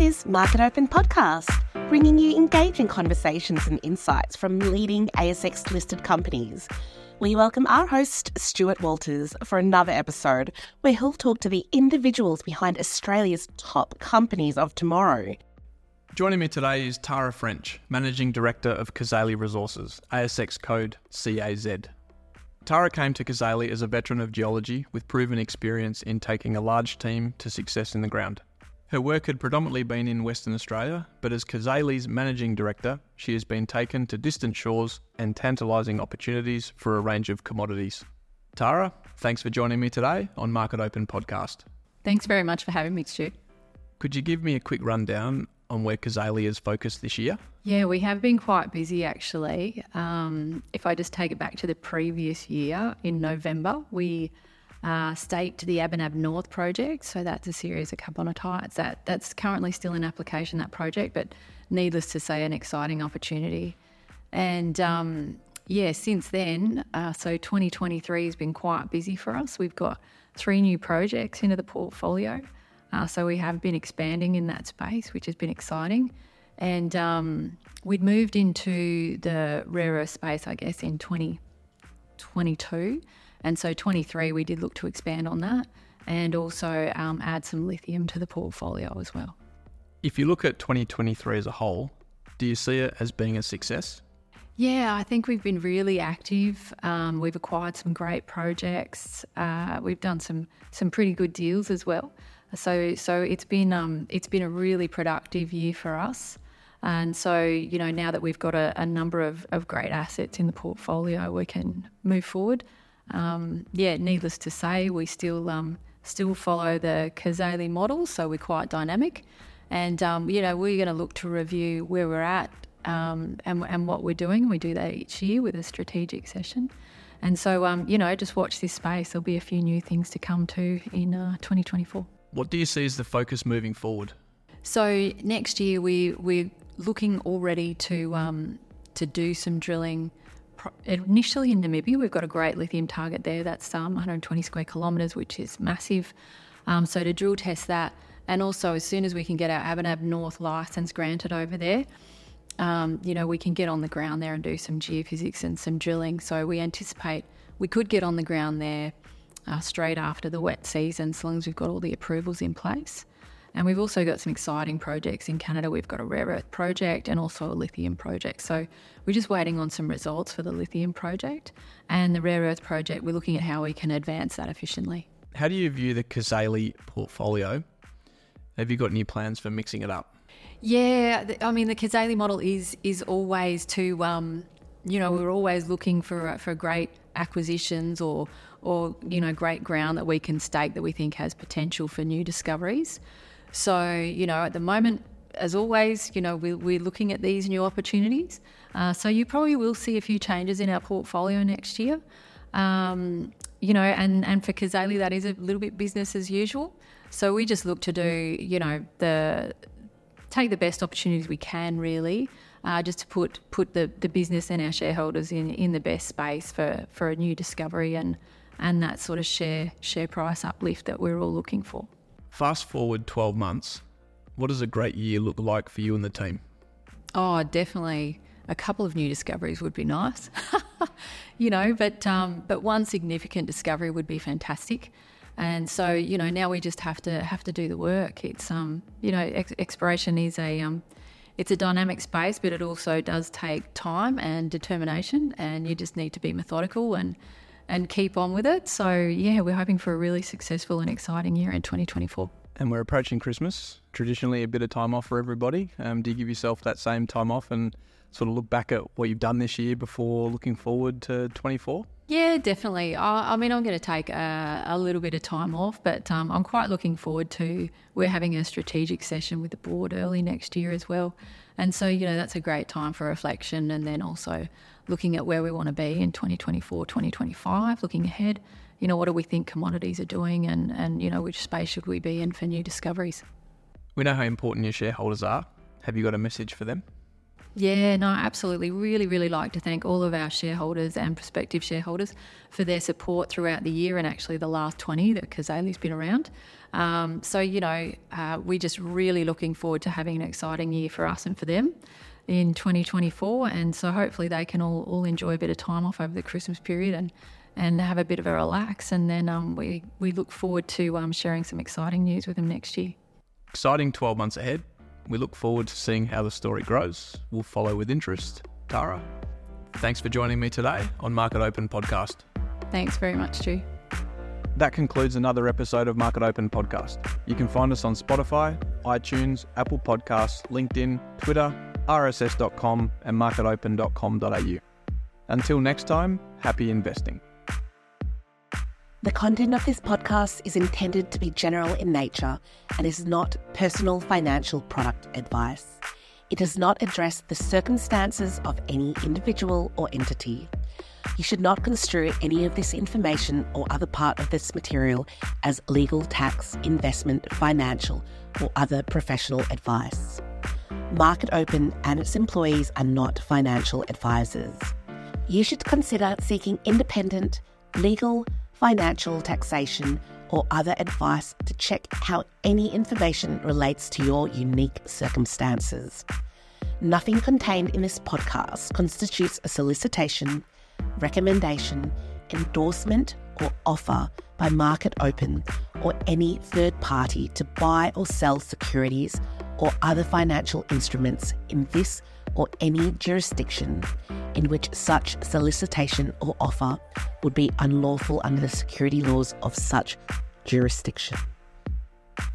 This is Market Open Podcast, bringing you engaging conversations and insights from leading ASX listed companies. We welcome our host, Stuart Walters, for another episode where he'll talk to the individuals behind Australia's top companies of tomorrow. Joining me today is Tara French, Managing Director of Cazaly Resources, ASX code CAZ. Tara came to Cazaly as a veteran of geology with proven experience in taking a large team to success in the ground. Her work had predominantly been in Western Australia, but as Cazaly's managing director, she has been taken to distant shores and tantalising opportunities for a range of commodities. Tara, thanks for joining me today on Market Open Podcast. Thanks very much for having me, Stu. Could you give me a quick rundown on where Cazaly is focused this year? Yeah, we have been quite busy actually. Um, if I just take it back to the previous year, in November, we uh, to the Abinab North project. So that's a series of carbonatites that that's currently still in application that project, but needless to say, an exciting opportunity. And um, yeah, since then, uh, so 2023 has been quite busy for us. We've got three new projects into the portfolio. Uh, so we have been expanding in that space, which has been exciting. And um, we'd moved into the rare earth space, I guess, in 2022. And so 23, we did look to expand on that and also um, add some lithium to the portfolio as well. If you look at 2023 as a whole, do you see it as being a success? Yeah, I think we've been really active. Um, we've acquired some great projects. Uh, we've done some some pretty good deals as well. So so it's been um, it's been a really productive year for us. And so, you know, now that we've got a, a number of, of great assets in the portfolio, we can move forward. Um, yeah, needless to say, we still um, still follow the Cazaly model, so we're quite dynamic. And, um, you know, we're going to look to review where we're at um, and, and what we're doing. We do that each year with a strategic session. And so, um, you know, just watch this space. There'll be a few new things to come to in uh, 2024. What do you see as the focus moving forward? So next year we we're looking already to um, to do some drilling. Initially in Namibia, we've got a great lithium target there. That's um, 120 square kilometres, which is massive. Um, so to drill test that, and also as soon as we can get our Abinab North license granted over there, um, you know, we can get on the ground there and do some geophysics and some drilling. So we anticipate we could get on the ground there uh, straight after the wet season, as long as we've got all the approvals in place. And we've also got some exciting projects in Canada. We've got a rare earth project and also a lithium project. So we're just waiting on some results for the lithium project. And the rare earth project, we're looking at how we can advance that efficiently. How do you view the Cazaly portfolio? Have you got any plans for mixing it up? Yeah, I mean the Cazaly model is is always to, um, you know, we're always looking for for great acquisitions or or you know great ground that we can stake that we think has potential for new discoveries. So, you know, at the moment, as always, you know, we, we're looking at these new opportunities. Uh, so you probably will see a few changes in our portfolio next year. Um, you know, and, and for Cazaly, that is a little bit business as usual. So we just look to do, you know, the take the best opportunities we can, really, uh, just to put put the, the business and our shareholders in, in the best space for, for a new discovery and and that sort of share share price uplift that we're all looking for. Fast forward 12 months, what does a great year look like for you and the team? Oh, definitely a couple of new discoveries would be nice. you know, but um, but one significant discovery would be fantastic. And so, you know, now we just have to have to do the work. It's um, you know, ex- exploration is a um, it's a dynamic space, but it also does take time and determination, and you just need to be methodical and and keep on with it. So, yeah, we're hoping for a really successful and exciting year in 2024. And we're approaching Christmas, traditionally a bit of time off for everybody. Um, do you give yourself that same time off and sort of look back at what you've done this year before looking forward to 24? Yeah, definitely. I, I mean, I'm going to take a, a, little bit of time off, but um, I'm quite looking forward to. We're having a strategic session with the board early next year as well. And so, you know, that's a great time for reflection and then also looking at where we want to be in 2024, 2025, looking ahead. You know, what do we think commodities are doing and, and you know, which space should we be in for new discoveries? We know how important your shareholders are. Have you got a message for them? Yeah, no, absolutely. Really, really like to thank all of our shareholders and prospective shareholders for their support throughout the year and actually the last 20 that Cazaly's been around. Um, so, you know, uh, we're just really looking forward to having an exciting year for us and for them in 2024. And so hopefully they can all, all enjoy a bit of time off over the Christmas period and, and have a bit of a relax. And then um, we, we look forward to um, sharing some exciting news with them next year. Exciting 12 months ahead. We look forward to seeing how the story grows. We'll follow with interest. Tara, thanks for joining me today on Market Open Podcast. Thanks very much, Stu. That concludes another episode of Market Open Podcast. You can find us on Spotify, iTunes, Apple Podcasts, LinkedIn, Twitter, rss.com, and marketopen.com.au. Until next time, happy investing. The content of this podcast is intended to be general in nature and is not personal financial product advice. It does not address the circumstances of any individual or entity. You should not construe any of this information or other part of this material as legal, tax, investment, financial, or other professional advice. Market Open and its employees are not financial advisors. You should consider seeking independent, legal, financial, taxation, or other advice to check how any information relates to your unique circumstances. Nothing contained in this podcast constitutes a solicitation, recommendation, endorsement, or offer by Market Open or any third party to buy or sell securities or other financial instruments in this or any jurisdiction in which such solicitation or offer would be unlawful under the security laws of such jurisdiction.